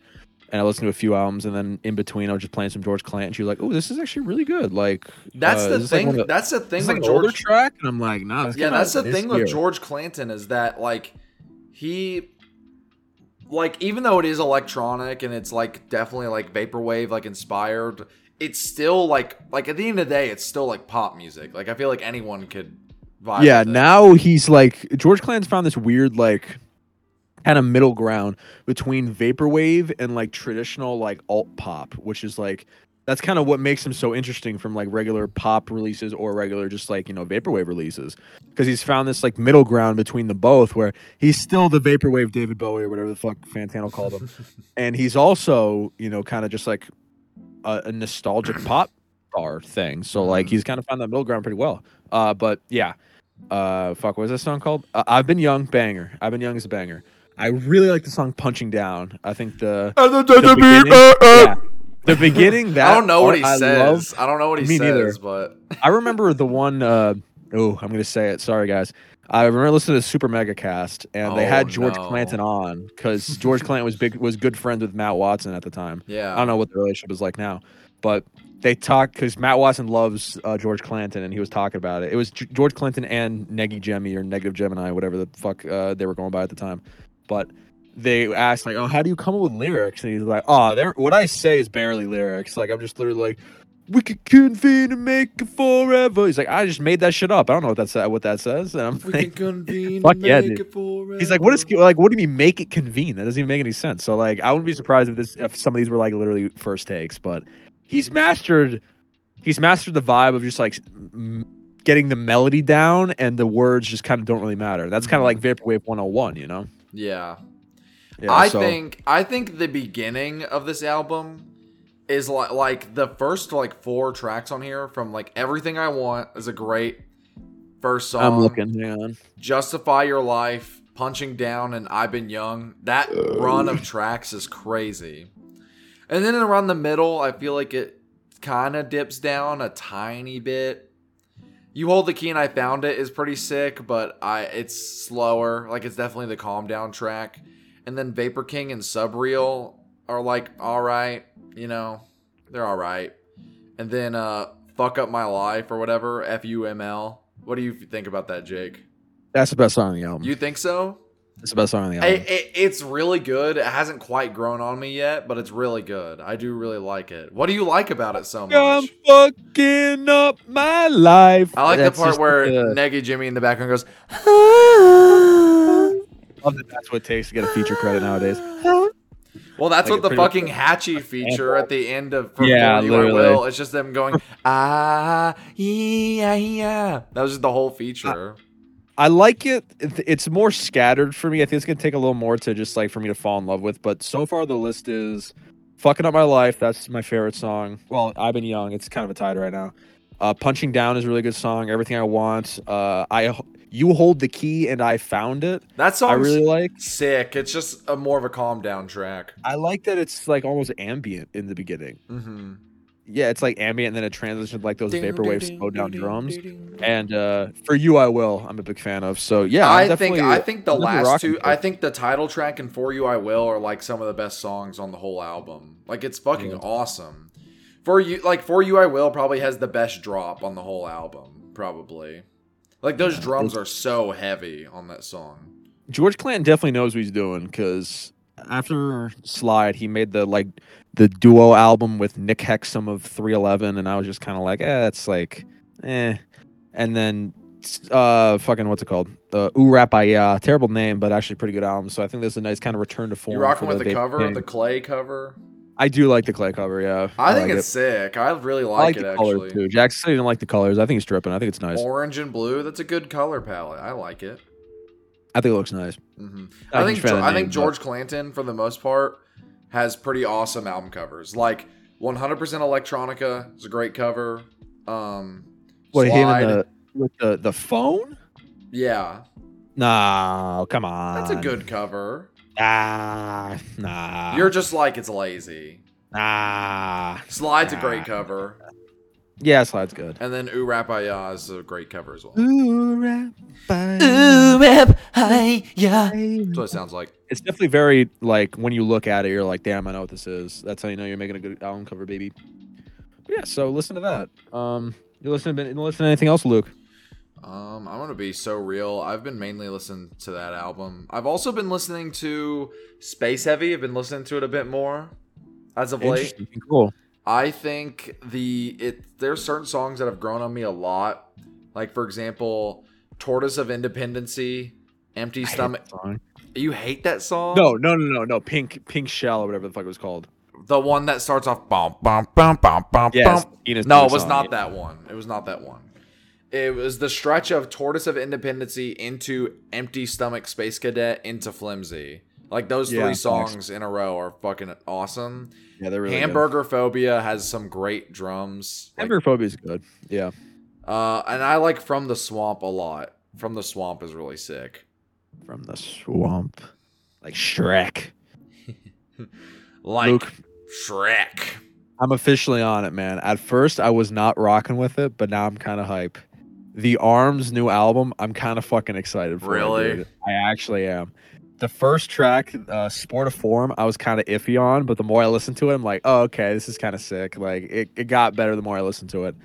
And I listened to a few albums, and then in between, I was just playing some George Clan. And she was like, "Oh, this is actually really good." Like That's uh, the this, like, thing. the- that's the thing with like George. track, and I'm like, nah. Yeah, that's the thing year. with George Clanton is that like he like even though it is electronic and it's like definitely like vaporwave like inspired, it's still like like at the end of the day it's still like pop music. Like I feel like anyone could yeah now he's like george clan's found this weird like kind of middle ground between vaporwave and like traditional like alt pop which is like that's kind of what makes him so interesting from like regular pop releases or regular just like you know vaporwave releases. Because he's found this like middle ground between the both where he's still the vaporwave david bowie or whatever the fuck fantano called him. [LAUGHS] And he's also you know kind of just like a, a nostalgic pop star thing so like Mhm. he's kind of found that middle ground pretty well uh but yeah uh fuck what was that song called uh, i've been young banger i've been young is a banger i really like the song punching down i think the the beginning, yeah, the beginning [LAUGHS] that I don't know what he I says. love. I don't know what he Me neither. but [LAUGHS] I remember the one. Uh, oh, I'm gonna say it. Sorry, guys. I remember listening to Super Mega Cast, and they Oh, had George no. Clanton on because George Clanton was big, was good friends with Matt Watson at the time. yeah. I don't know what the relationship is like now, but they talked because Matt Watson loves uh, George Clinton, and he was talking about it. It was G- George Clinton and Negi Gemmy or Negative Gemini, whatever the fuck uh, they were going by at the time. But they asked like, "Oh, how do you come up with lyrics?" And he's like, "Oh, there. What I say is barely lyrics. Like I'm just literally like." We could convene and make it forever. He's like, I just made that shit up. I don't know what that's what that says. And I'm we like, can convene [LAUGHS] Fuck and yeah, make dude. it forever. He's like, what is like? What do you mean make it convene? That doesn't even make any sense. So like, I wouldn't be surprised if this if some of these were like literally first takes. But he's mastered, he's mastered the vibe of just like getting the melody down and the words just kind of don't really matter. That's kind of like mm-hmm. vaporwave 101, you know? Yeah. Yeah, I so- think I think the beginning of this album is like like the first like four tracks on here from like Everything I Want is a great first song. I'm looking. Hang on. Justify Your Life, Punching Down, and I've Been Young. That uh. run of tracks is crazy. And then around the middle, I feel like it kind of dips down a tiny bit. You hold the key and I found it is pretty sick, but I it's slower. Like it's definitely the calm down track. And then Vapor King and Subreal are like all right, you know, they're all right. And then uh Fuck Up My Life or whatever, F U M L. What do you think about that, Jake? That's the best song on the album. You think so? It's the best song on the album. it, it's really good. It hasn't quite grown on me yet, but it's really good. I do really like it. What do you like about it so much? I'm much? fucking up my life. I like That's the part where the- Neggy Jimmy in the background goes, [LAUGHS] love that that's what it takes to get a feature credit nowadays. [LAUGHS] Well, that's Like what the a pretty- fucking Hatchie feature at the end of For Yeah, You I literally. Will. It's just them going, ah, yeah, yeah. That was just the whole feature. I like it. It- It's more scattered for me. I think it's gonna take a little more to just like for me to fall in love with. But so far, the list is "Fucking Up My Life." That's my favorite song. Well, I've been young. It's kind of a tide right now. Uh, "Punching Down" is a really good song. "Everything I Want." Uh, I you hold the key and I found it. that song's I really like. sick. It's just a more of a calm down track. I like that it's like almost ambient in the beginning. Mm-hmm. Yeah, it's like ambient, and then it transitions like those vaporwave slow down drums. And uh, for you, I will. I'm a big fan of. So yeah, I'm I think I think the I'm last two I think the title track and For You I Will are like some of the best songs on the whole album. Like it's fucking Yeah. awesome. For you, like for you, I will probably has the best drop on the whole album. Probably, like those drums are so heavy on that song. George Clanton definitely knows what he's doing because after Slide, he made the like the duo album with Nick Hexum of 311, and I was just kind of like, eh, it's like, eh. And then, uh, fucking what's it called? The Ooh Rap I uh, terrible name, but actually pretty good album. So I think this is a nice kind of return to form. You're rocking with the David cover, the clay cover? I do like the clay cover. Yeah, I think like it's it. sick. I really I like, like it the colors actually. too. Jack said he didn't like the colors. I think it's dripping. I think it's nice. Orange and blue. That's a good color palette. I like it. I think it looks nice. hmm I'm I a think I think George Clanton, for the most part, has pretty awesome album covers. Like 100% Electronica is a great cover. Um, What him Slide, and the with the the phone? yeah, No, come on. that's a good cover. Nah, nah. You're just like it's lazy. nah. Slide's a great cover, Yeah, slide's good. and then Ooh Rap Ya is a great cover as well. Ooh, That's what it sounds like. It's definitely very like when you look at it, you're like, damn, I know what this is. That's how you know you're making a good album cover, baby. But yeah, so listen to that. Um, you listen to you listen to anything else, Luke? Um, I'm gonna be so real. I've been mainly listening to that album. I've also been listening to Space Heavy. I've been listening to it a bit more as of late. Cool. I think the it there's certain songs that have grown on me a lot. Like for example, Tortoise of Independency, Empty Stomach. You hate that song? No, no, no, no, no. Pink, pink shell or whatever the fuck it was called. The one that starts off bum bum bum bum bum Yes, bum. Enos No, it was song, not yeah. that one. It was not that one. It was the stretch of Tortoise of Independency into Empty Stomach Space Cadet into Flimsy. Like those Yeah, three songs in a row are fucking awesome. Yeah, they're really Hamburger Phobia has some great drums. Good. Like, Hamburger phobia is good. Yeah. Uh, and I like From the Swamp a lot. From the Swamp is really sick. From the swamp, like Shrek. [LAUGHS] Like Luke, Shrek. I'm officially on it, man. At first, I was not rocking with it, but now I'm kind of hype. The Arms new album, I'm kind of fucking excited for. it, Really? dude. I actually am. The first track, uh, Sport of Form, I was kind of iffy on, but the more I listened to it, I'm like, oh, okay, this is kind of sick. Like, it, it got better the more I listened to it.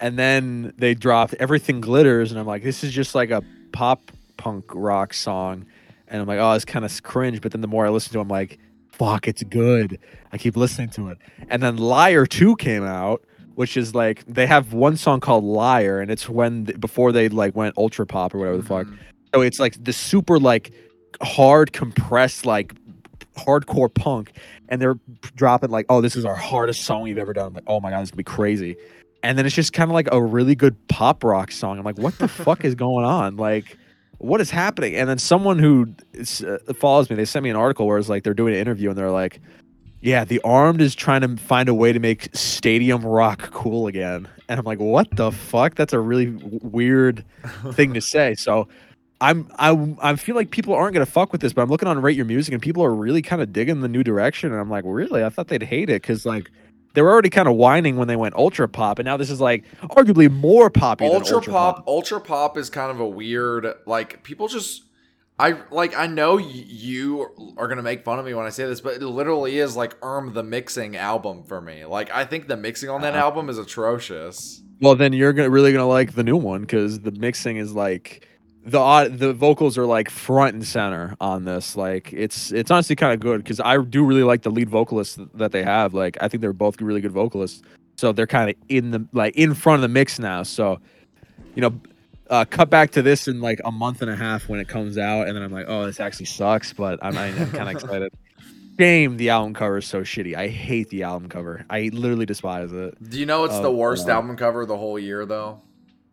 And then they dropped Everything Glitters, and I'm like, this is just like a pop punk rock song. And I'm like, oh, it's kind of cringe. But then the more I listen to it, I'm like, fuck, it's good. I keep listening to it. And then Liar 2 came out, which is like they have one song called Liar, and it's when before they like went ultra pop or whatever the fuck. Mhm. So it's like the super like hard compressed like hardcore punk, and they're dropping like, oh, this is our hardest song we've ever done. I'm like, oh my god, this is gonna be crazy. And then it's just kind of like a really good pop rock song. I'm like, what the [LAUGHS] fuck is going on? Like, what is happening? And then someone who is, uh, follows me, they sent me an article where it's like they're doing an interview and they're like, yeah, the Armed is trying to find a way to make stadium rock cool again. And I'm like, what the fuck? That's a really w- weird thing to say. So I'm I I feel like people aren't gonna fuck with this, but I'm looking on Rate Your Music and people are really kind of digging the new direction. And I'm like, really? I thought they'd hate it because like they were already kind of whining when they went ultra pop, and now this is like arguably more poppy than ultra, ultra pop, pop. ultra pop is kind of a weird like people just i like i know you are gonna make fun of me when i say this but it literally is like erm the mixing album for me like i think the mixing on that Uh-huh. album is atrocious Well, then you're gonna really gonna like the new one because the mixing is like the the vocals are like front and center on this. Like it's it's honestly kind of good because I do really like the lead vocalists that they have. Like I think they're both really good vocalists. So they're kind of in the like in front of the mix now. So you know, uh, cut back to this in like a month and a half when it comes out, and then I'm like, oh, this actually sucks. But I'm, I'm kind of excited. Shame the album cover is so shitty. I hate the album cover. I literally despise it. do you know it's the worst no. album cover of the whole year though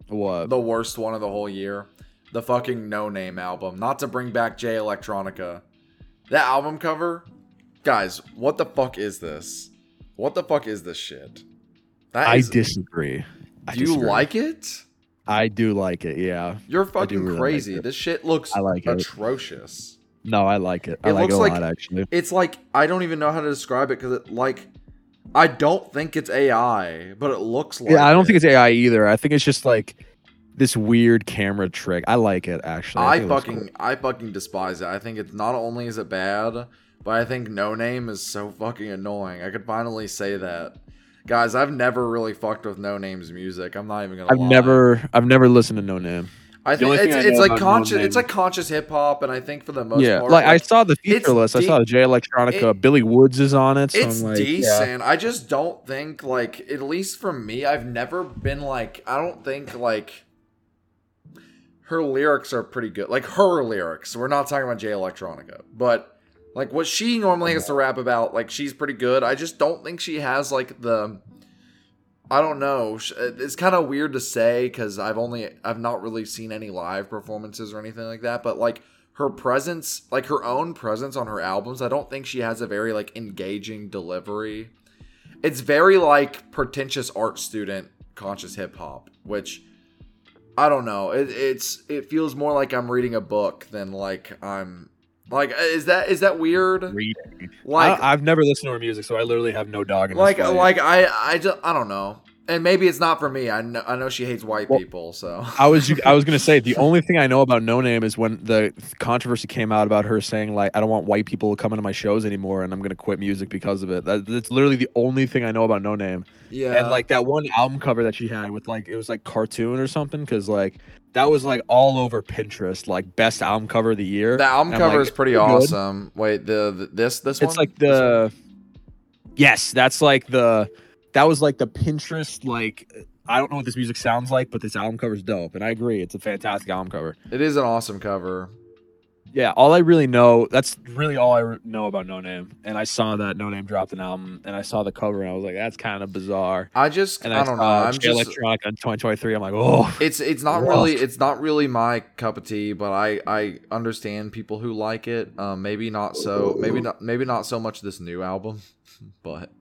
What? the worst one of the whole year the fucking Noname album not to bring back jay electronica that album cover guys what the fuck is this what the fuck is this shit that I is- disagree. I do you disagree. like it I do like it. Yeah. You're fucking really crazy. it. This shit looks I like it. atrocious. No, I like it. I It like it a looks lot actually. It's like I don't even know how to describe it because it like I don't think it's AI, but it looks like. Yeah, I don't it. think it's AI either. I think it's just like this weird camera trick. I like it actually. I think it looks fucking cool. I fucking despise it. I think it's not only is it bad, but I think Noname is so fucking annoying. I could finally say that. Guys, I've never really fucked with Noname's music. I'm not even gonna. I've lie. never I've never listened to Noname. I think it's, I it's like about No conscious. It's like conscious hip hop, and I think for the most yeah, part, like, I saw the feature it's list. I saw de- the Jay Electronica. it- Billy Woods is on it. So it's I'm like, yeah. decent. I just don't think like at least for me, I've never been like I don't think like her lyrics are pretty good. Like her lyrics. We're not talking about Jay Electronica, but like what she normally has to rap about, like she's pretty good. I just don't think she has like the I don't know. It's kind of weird to say because I've only I've not really seen any live performances or anything like that. But like her presence, like her own presence on her albums, I don't think she has a very like engaging delivery. It's very like pretentious art student conscious hip hop, which I don't know. It, it's it feels more like I'm reading a book than like I'm like uh, is that is that weird? reading. Like I, I've never listened to her music, so I literally have no dog in like this like I I just I don't know. And maybe it's not for me. I know I know she hates white Well, people, so I was I was gonna say the [LAUGHS] only thing I know about Noname is when the controversy came out about her saying like I don't want white people coming to my shows anymore and I'm gonna quit music because of it. That, that's literally the only thing I know about Noname. yeah. And like that one album cover that she had with like it was like cartoon or something because like that was like all over Pinterest like best album cover of the year. the album And cover like, is pretty good. awesome. Wait, the, the this this one? It's like one? the yes, that's like the that was like the Pinterest like I don't know what this music sounds like, but this album cover is dope, and I agree, it's a fantastic album cover. It is an awesome cover. Yeah, all I really know that's really all I know about Noname, and I saw that Noname dropped an album, and I saw the cover, and I was like, that's kind of bizarre. I just And I don't know. I'm just Electronic on 2023. I'm like, oh, it's it's not Rough. really it's not really my cup of tea, but I I understand people who like it. Um, maybe not so maybe not maybe not so much this new album, [LAUGHS] but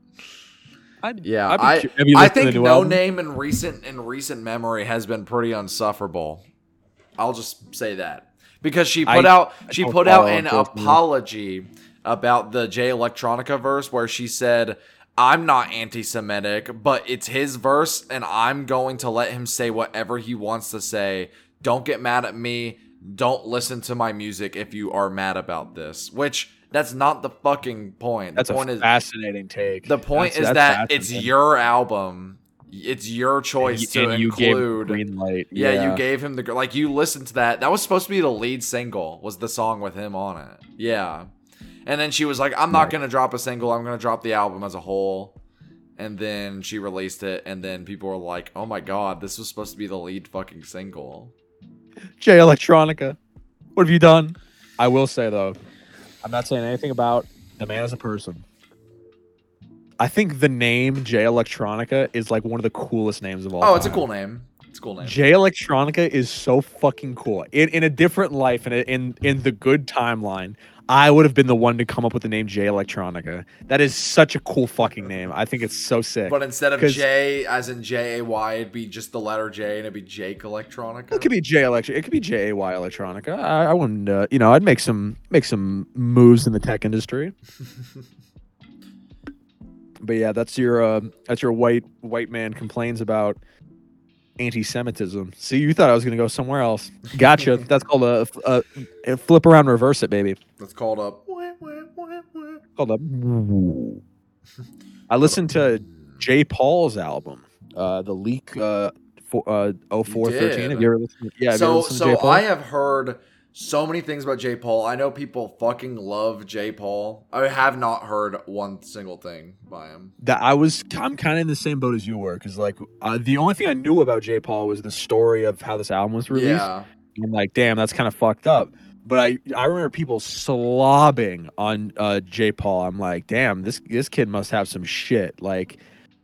I'd, yeah, I'd be I cu- I listened to the think No album? Name in recent in recent memory has been pretty unsufferable. I'll just say that because she put I- out she put out an apology about the Jay Electronica verse where she said. I'm not anti Semitic, but it's his verse, and I'm going to let him say whatever he wants to say. Don't get mad at me. Don't listen to my music if you are mad about this. Which, that's not the fucking point. That's the point a is fascinating take. the point That's- is that's that it's your album. It's your choice you- to and you include. green light. yeah, you gave him the like you listened to that. That was supposed to be the lead single. Was the song with him on it? Yeah. And then she was like, "I'm not Right. gonna drop a single. I'm gonna drop the album as a whole." And then she released it, and then people were like, "Oh my god, this was supposed to be the lead fucking single." Jay Electronica. What have you done? I will say though, I'm not saying anything about the man as a person. I think the name Jay Electronica is like one of the coolest names of all. Oh, it's a cool name. Cool name. Jay Electronica is so fucking cool. In in a different life, and in in the good timeline, I would have been the one to come up with the name Jay Electronica. That is such a cool fucking name. I think it's so sick. But instead of J, as in J A Y, it'd be just the letter J, and it'd be Jake Electronica. It could be J Electric. It could be J A Y Electronica. I, I wouldn't. Uh, you know, I'd make some make some moves in the tech industry. [LAUGHS] but yeah, that's your uh, that's your white white man complains about anti-Semitism. See, you thought I was gonna go somewhere else. Gotcha. [LAUGHS] that's called a, a, a flip around, reverse it, baby. That's called a. Called a. I listened to Jai Paul's album, uh, the leak. Uh, for, uh, 0413. did? Have you ever listened? Yeah. so to J. so Paul? I have heard so many things about Jai Paul. I know people fucking love Jai Paul. I have not heard one single thing by him. that I was I'm kind of in the same boat as you were because like uh, the only thing I knew about Jai Paul was the story of how this album was released. Yeah. I'm like, damn, that's kind of fucked up. But I I remember people slobbing on uh, Jai Paul. I'm like, damn, this this kid must have some shit. Like,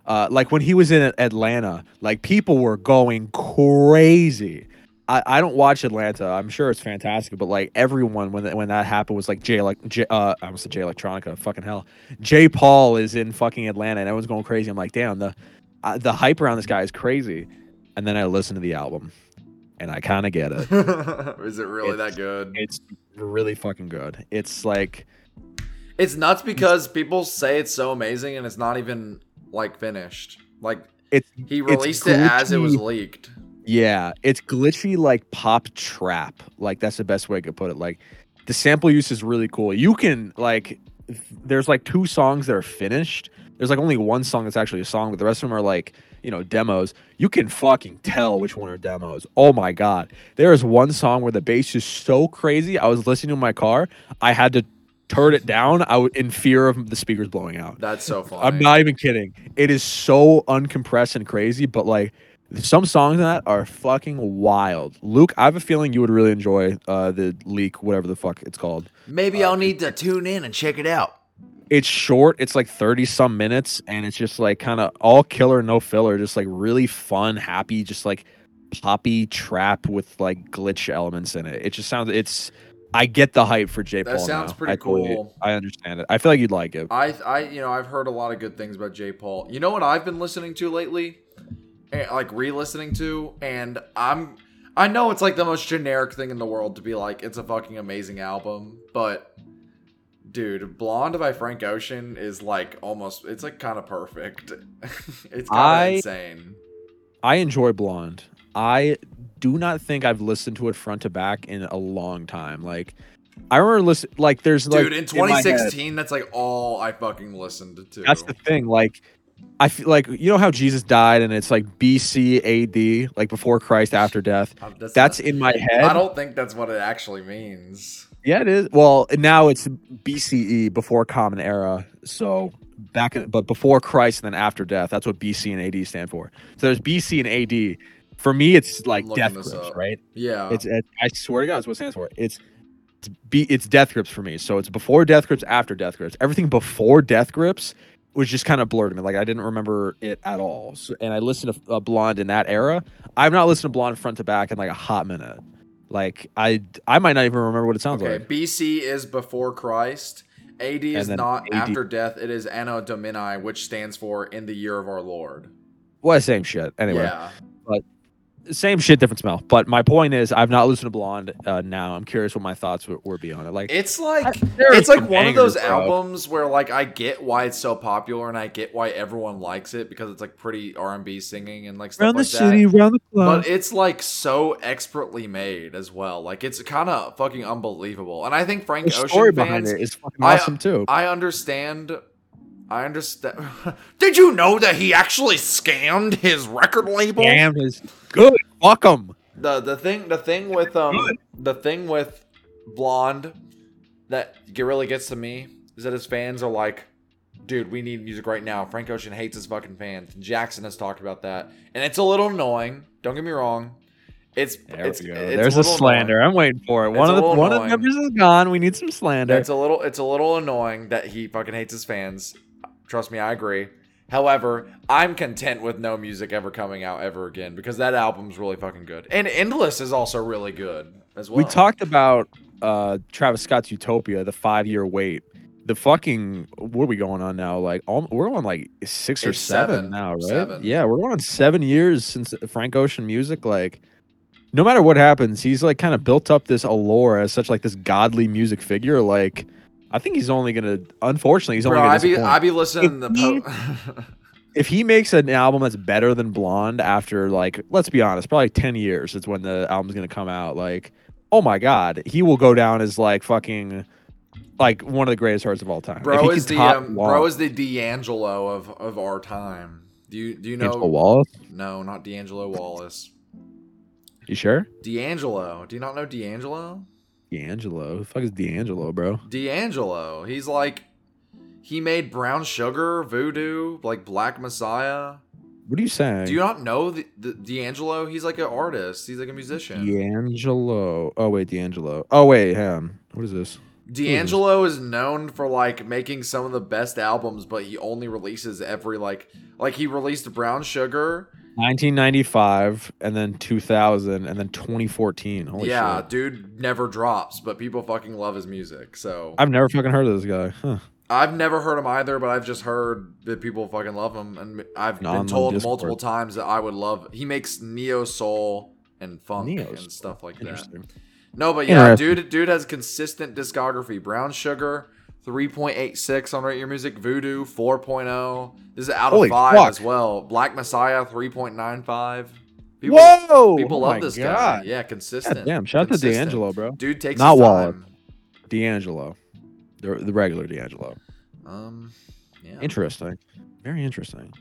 uh, like when he was in Atlanta, like people were going crazy. I, I don't watch Atlanta. I'm sure it's fantastic, but like everyone when that, when that happened was like Jay like J, uh I almost said Jay Electronica. Fucking hell, Jai Paul is in fucking Atlanta and everyone's going crazy. I'm like, damn, the uh, the hype around this guy is crazy. And then I listen to the album, and I kind of get it. [LAUGHS] Is it really It's- that good? It's really fucking good. It's like It's nuts because people say it's so amazing and it's not even like finished. Like it's he released it as it was leaked. Yeah, it's glitchy like pop trap. Like that's the best way I could put it. Like the sample use is really cool. You can like there's like two songs that are finished, there's like only one song that's actually a song, but the rest of them are like you know demos. You can fucking tell which one are demos. Oh my god, there is one song where the bass is so crazy. I was listening to my car, I had to turn it down. I would in fear of the speakers blowing out. That's so funny. I'm not even kidding. It is so uncompressed and crazy, but like some songs in that are fucking wild. Luke, I have a feeling you would really enjoy uh, the leak, whatever the fuck it's called. Maybe I'll need to tune in and check it out. It's short. It's like 30 some minutes, and it's just like kind of all killer, no filler. Just like really fun, happy, just like poppy trap with like glitch elements in it. It just sounds. It's. I get the hype for J. That Paul. That sounds now. pretty I cool. I understand it. I feel like you'd like it. I, I, you know, I've heard a lot of good things about Jai Paul. You know what I've been listening to lately, Eh, like re-listening to, and I'm, I know it's like the most generic thing in the world to be like it's a fucking amazing album, but, dude, Blonde by Frank Ocean is like almost, it's like kind of perfect. [LAUGHS] it's kind of insane. I enjoy Blonde. I do not think I've listened to it front to back in a long time. Like, I remember listen like there's like Dude, in my head- 2016, that's like all I fucking listened to. that's the thing. Like, I feel like you know how Jesus died and it's like BC AD, like before Christ, after death. That's That's not- in my head. I don't think that's what it actually means. Yeah, it is. Well, now it's BCE before Common Era. So back, in, but before Christ and then after death. That's what BC and AD stand for. So there's BC and AD. For me, it's like death grips, up. right? Yeah. It's, it, I swear to God, it's what it stands for. It's it's, be, it's death grips for me. So it's before death grips, after death grips. Everything before death grips was just kind of blurred to me. Like I didn't remember it at all. So, and I listened to uh, Blonde in that era. I've not listened to Blonde front to back in like a hot minute. Like I I might not even remember what it sounds Okay, like. BC is before Christ. AD is not AD. after death. It is Anno Domini, which stands for in the year of our Lord. Well, same shit. Anyway, Yeah. Same shit, different smell. But my point is, I've not listened to Blonde uh, now. I'm curious what my thoughts would, would be on it. Like, It's like there are it's like some one of those bangers, bro. albums where like I get why it's so popular and I get why everyone likes it because it's like pretty R and B singing and like stuff around the like city, around the club. But it's like so expertly made as well. Like it's kind of fucking unbelievable. And I think Frank the Ocean story fans behind it is fucking I- awesome too. I understand. I understand. [LAUGHS] Did you know that he actually scammed his record label? Damn, is good. Fuck him. The the thing the thing with um the thing with Blonde that really gets to me is that his fans are like, dude, we need music right now. Frank Ocean hates his fucking fans. Jackson has talked about that, and it's a little annoying. Don't get me wrong. It's There it's, we go. it's There's a, little slander. annoying. I'm waiting for it. It's One of the one of the annoying. members is gone. We need some slander. It's a little it's a little annoying that he fucking hates his fans. Trust me, I agree. However, I'm content with no music ever coming out ever again because that album's really fucking good. And Endless is also really good as well. we talked about uh Travis Scott's Utopia, the five year wait. The fucking what are we going on now? Like all, we're on like six or seven, seven. now, right? Seven. Yeah, we're going on seven years since Frank Ocean music. Like, no matter what happens, he's like kind of built up this allure as such like this godly music figure. Like, I think he's only gonna. Unfortunately, he's Bro, only gonna. I be disappoint. I be listening to If he- po- [LAUGHS] if he makes an album that's better than Blonde after like let's be honest, probably 10 years is when the album's going to come out like oh my god, he will go down as like fucking like one of the greatest artists of all time. Bro is the top um, bro is the D'Angelo of of our time. Do you do you know? Angelo Wallace. No, not D'Angelo Wallace. You sure? D'Angelo. Do you not know D'Angelo? D'Angelo. Who the fuck is D'Angelo, bro? D'Angelo. He's like he made Brown Sugar, Voodoo, like Black Messiah. What are you saying? Do you not know the, the D'Angelo? He's like an artist. He's like a musician. D'Angelo. Oh wait, D'Angelo. Oh wait, him. What is this? D'Angelo is known for like making some of the best albums, but he only releases every like like he released Brown Sugar. 1995 and then 2000 and then 2014. Holy yeah, shit. dude never drops, but people fucking love his music. So I've never fucking heard of this guy. Huh. I've never heard him either, but I've just heard that people fucking love him, and I've No, been told multiple times that I would love. He makes neo soul and funk Neo and soul. stuff like that. No, but yeah, dude, dude has consistent discography. Brown Sugar, three point eight six on Rate Your Music. Voodoo, 4.0. This is out Holy of five fuck. as well. Black Messiah, three point nine five. People, Whoa! people Oh love my this God. guy. Yeah, consistent. God damn, shout out to. D'Angelo, bro. Dude takes Not his D'Angelo, the the regular D'Angelo. Um, Yeah. Interesting. Very interesting.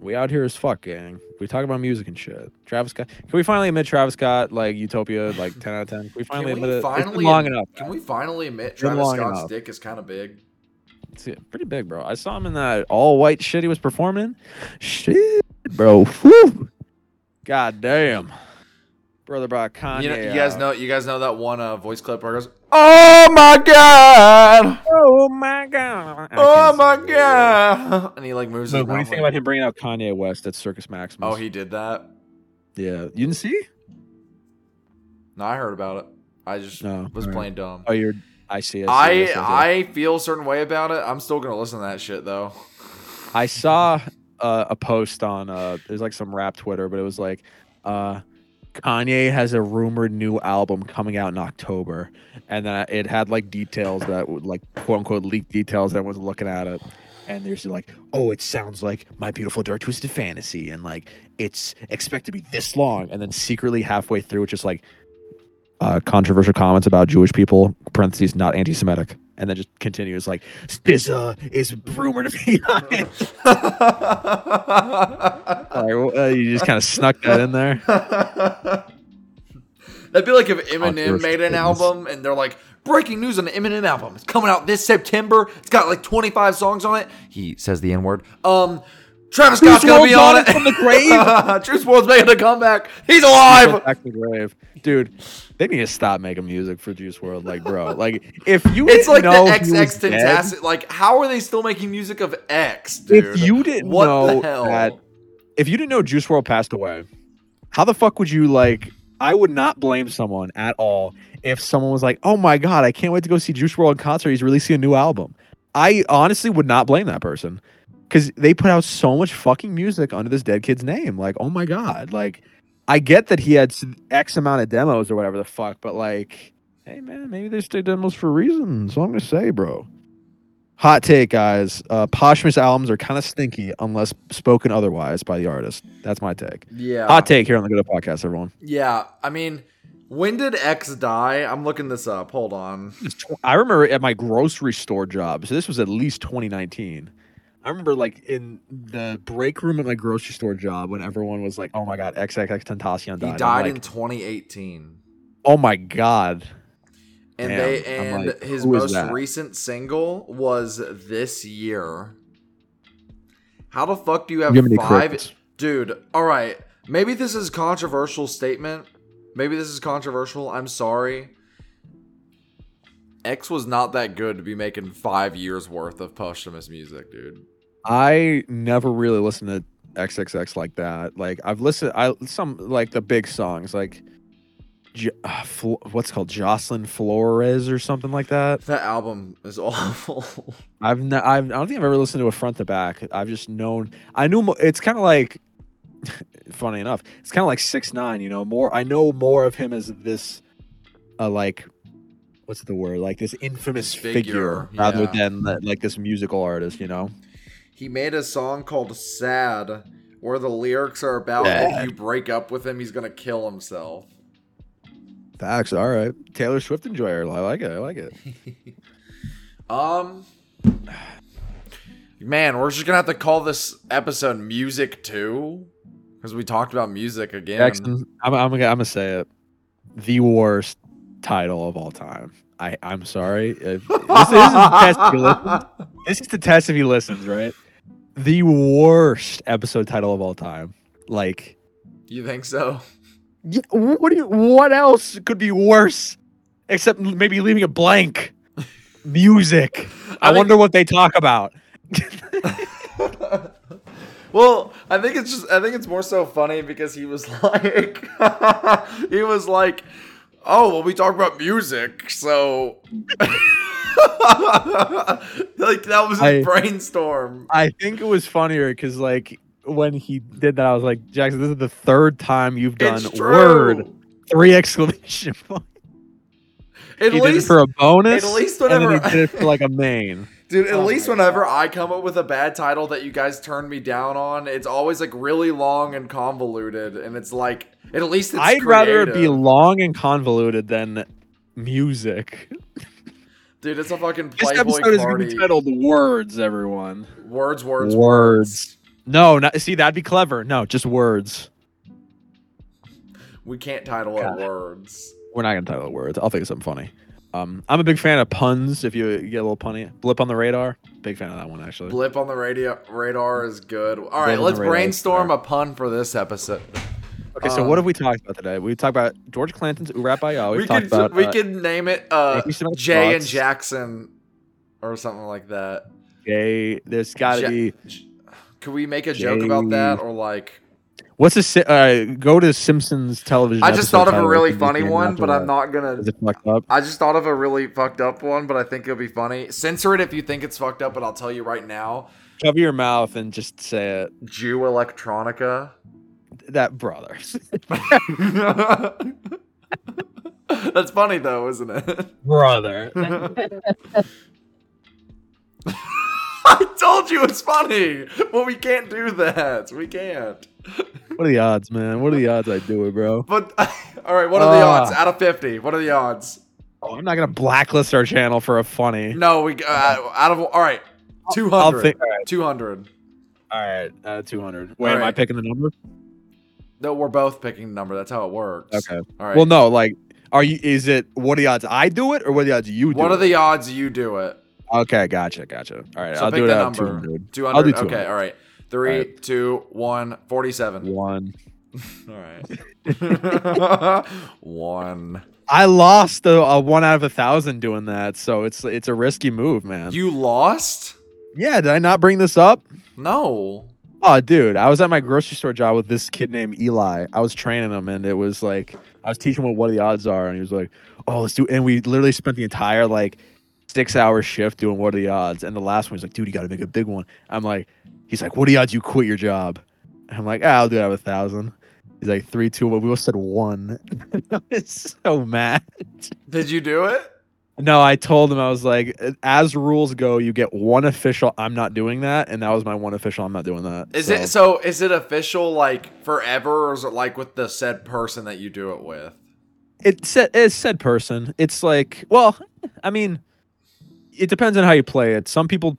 We out here as fuck, gang. We talk about music and shit. Travis Scott. Can we finally admit Travis Scott like Utopia like ten out of ten? Can we finally Can admit we it? It's been finally long enough. Can we finally admit Travis Scott's enough. dick is kind of big? It's pretty big, bro. I saw him in that all white shit he was performing. Shit, bro. Whew. God damn. Brother brought Kanye. You, know, you guys out. know you guys know that one uh, voice clip where it goes, "Oh my god, Oh my god. Oh my god," and he like moves. So his what do you mouth think about him bringing out Kanye West at Circus Maximus? Oh, he did that. yeah. You didn't see? No, I heard about it. I just No, was alright. playing dumb. Oh, you're. I see. I see, I see, see. I feel a certain way about it. I'm still gonna listen to that shit though. I saw uh, a post on uh there's like some rap Twitter, but it was like uh Kanye has a rumored new album coming out in October, and then it had like details that would like quote unquote leaked details that was looking at it. And there's like, oh, it sounds like My Beautiful Dark Twisted Fantasy, and like it's expected to be this long, and then secretly halfway through, it's just like uh, controversial comments about Jewish people, parentheses not anti-Semitic, and then just continues like SZA is rumored to be on it. [LAUGHS] Like, uh, you just kind of snuck that in there. [LAUGHS] That'd be like if Eminem made an album and they're like, breaking news on the Eminem album. It's coming out this September. It's got like 25 songs on it. He says the N word. Um, Travis Scott's Juice gonna be on it from the grave? [LAUGHS] Juice WRLD's making a comeback. He's alive. Back to the grave, dude. They need to stop making music for Juice WRLD, like, bro. Like, if you It's like the XX Tentacion. Like, how are they still making music of X, dude? if you didn't what know the hell? that, if you didn't know Juice WRLD passed away, how the fuck would you like? I would not blame someone at all if someone was like, "Oh my god, I can't wait to go see Juice WRLD in concert. He's releasing a new album." I honestly would not blame that person because they put out so much fucking music under this dead kid's name. Like, oh my god, like I get that he had X amount of demos or whatever the fuck, but like, hey man, maybe they stay demos for reasons. So I'm gonna say, bro. Hot take, guys. Uh, posthumous albums are kind of stinky unless spoken otherwise by the artist. That's my take. yeah. Hot take here on the Good Enough Podcast, everyone. Yeah. I mean, when did X die? I'm looking this up. Hold on. I remember at my grocery store job. So this was at least 2019. I remember like in the break room at my grocery store job when everyone was like, "Oh my god, XXXTentacion died." He died like, in 2018. Oh my god. And Damn, they and like, his most recent single was this year. How the fuck do you have me five crickets. Dude, all right. Maybe this is a controversial statement. Maybe this is controversial. I'm sorry. X was not that good to be making 5 years worth of posthumous music, dude. I never really listened to XXX like that. Like I've listened, I some like the big songs, like Jo- uh, Flo- what's called Jocelyn Flores or something like that. That album is [LAUGHS] awful. I've, ne- I've I don't think I've ever listened to a front to back. I've just known. I knew mo- it's kind of like, [LAUGHS] funny enough, it's kind of like six nine. You know, more. I know more of him as this, uh, like, what's the word? Like this infamous Figure, figure, rather yeah. than the, like this musical artist. You know. He made a song called Sad where the lyrics are about Sad. if you break up with him, he's going to kill himself. Facts. All right. Taylor Swift enjoyer. I like it. I like it. [LAUGHS] Um, man, we're just gonna have to call this episode "Music 2 because we talked about music again. Jackson, I'm, I'm, gonna- I'm gonna say it. The worst title of all time. I, I'm sorry. If, this, this is the test if he listens. [LAUGHS] This is the test if he listens, right? The worst episode title of all time. Like, You think so? yeah, what do you? What else could be worse? Except maybe leaving a blank. [LAUGHS] Music. I, think- wonder what they talk about. [LAUGHS] well, I think it's just I think it's more so funny because he was [LAUGHS] like he was like, "Oh, well we talk about music." So [LAUGHS] like that was his I- brainstorm. I think it was funnier because like when he did that, I was like, Jackson, this is the third time you've done word three [LAUGHS] exclamation points. At he did it least for a bonus. at least and then he did it [LAUGHS] for like a main. Dude, at Oh least my whenever I come up with a bad title that you guys turn me down on, it's always like really long and convoluted, and it's like at least it's I'd rather it be long and convoluted than music. Dude, Dude, it's a fucking This Playboy episode is going party. to be titled "Words." Everyone. words, words, words. Words. No, not see that'd be clever. No, just words. We can't title it God. words. We're not gonna title it words. I'll think of something funny. Um, I'm a big fan of puns. If you get a little punny, blip on the radar. Big fan of that one actually. Blip on the radio radar is good. All Blip right, let's the radar is brainstorm a pun for this episode. Okay, so Um, what have we talked about today? We talked about George Clinton's Ooh Rap I Yah. We could about we uh, could name it uh, Jay and Jackson or something like that. Jay. There's got to Ja- be Could we make a joke about that or like? what's the uh, go to Simpsons television. I just thought of a really funny one, but I'm not gonna. Is it fucked up? I just thought of a really fucked up one, but I think it'll be funny. Censor it if you think it's fucked up, but I'll tell you right now. Cover your mouth and just say it. Jew electronica. That brother. [LAUGHS] That's funny though, isn't it? brother. [LAUGHS] I told you it's funny. Well, we can't do that. We can't. What are the odds, man? What are the odds I do it, bro? But [LAUGHS] all right, what are the Ah. odds out of fifty? What are the odds? Oh, I'm not gonna blacklist our channel for a funny. No, we uh, out of all right. 200. I'll think, all right. 200. All right, uh, 200. Wait, All am I picking the number? No, we're both picking the number. That's how it works. Okay. All right. Well, no, like, are you? Is it what are the odds I do it or what are the odds you do? It? What are the odds you do it? Okay, gotcha, gotcha. All right, So I'll pick do it the number. 200. 200. I'll do Okay, 200. all right. Three, All two, one, 47. [LAUGHS] One. All right. [LAUGHS] one. I lost a, a one out of a thousand doing that, so it's it's a risky move, man. You lost? yeah, did I not bring this up? No. Oh, dude, I was at my grocery store job with this kid named Eli. I was training him, and it was like I was teaching him what the odds are, and he was like, "Oh, let's do." And we literally spent the entire like six hour shift doing what are the odds. And the last one, he's like, "Dude, you got to make a big one." I'm like, he's like, "What are the odds you quit your job?" I'm like, ah, "I'll do it out of a thousand. He's like three, two, but we both said one. [LAUGHS] I was so mad. Did you do it? No, I told him I was like, as rules go, you get one official. I'm not doing that, and that was my one official. I'm not doing that. Is So- it so is it official like forever or is it like with the said person that you do it with? it said it's said person. It's like, well, I mean, it depends on how you play it. Some people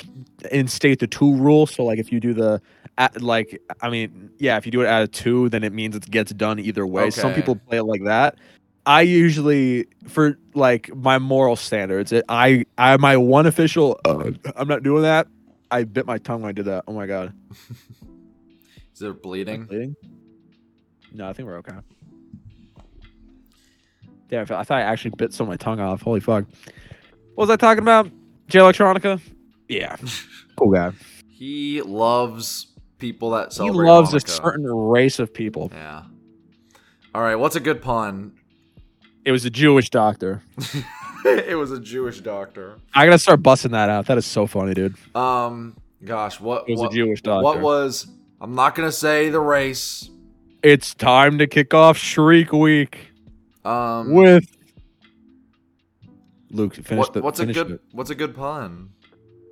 instate the two rule. So like, if you do the at, like, I mean, yeah, if you do it out of two, then it means it gets done either way. Some people play it like that. I usually, for like my moral standards, it, I I my one official. Uh, I'm not doing that. I bit my tongue when I did that. Oh my god. [LAUGHS] Is there bleeding? Bleeding? No, I think we're okay. Yeah, I thought I actually bit some of my tongue off. Holy fuck. What was I talking about? Jay Electronica? Yeah. [LAUGHS] cool guy. He loves people that celebrate. He loves a certain race of people. Yeah. All right, what's a good pun? It was a Jewish doctor. [LAUGHS] it was a Jewish doctor. I gotta start busting that out. That is so funny, dude. Um, gosh, what It was what, a Jewish doctor. what was? I'm not gonna say the race. It's time to kick off Shriek Week Um, with Luke. Finish what, the. what's a good it. what's a good pun?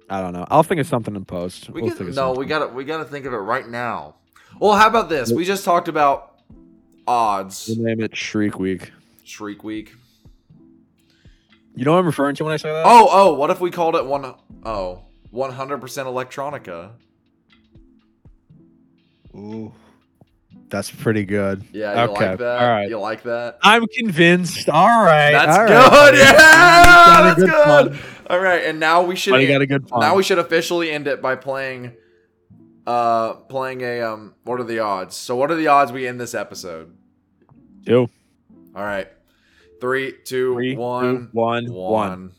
I don't know. I'll think of something in post. We We'll can, no, we gotta we gotta think of it right now. Well, how about this? We just talked about odds. We'll name it Shriek Week. Shriek week. You know what I'm referring to when I say that? Oh, oh, what if we called it one oh 100% electronica? Ooh, that's pretty good. Yeah, you Okay, like that? all right. You like that? I'm convinced. All right, That's all right, good. buddy. Yeah, that's good good. All right, and now we should Buddy got a good pun. now we should officially end it by playing uh playing a um what are the odds? So what are the odds we end this episode? Two, All right. Three, two, three, one, two, one, one. one.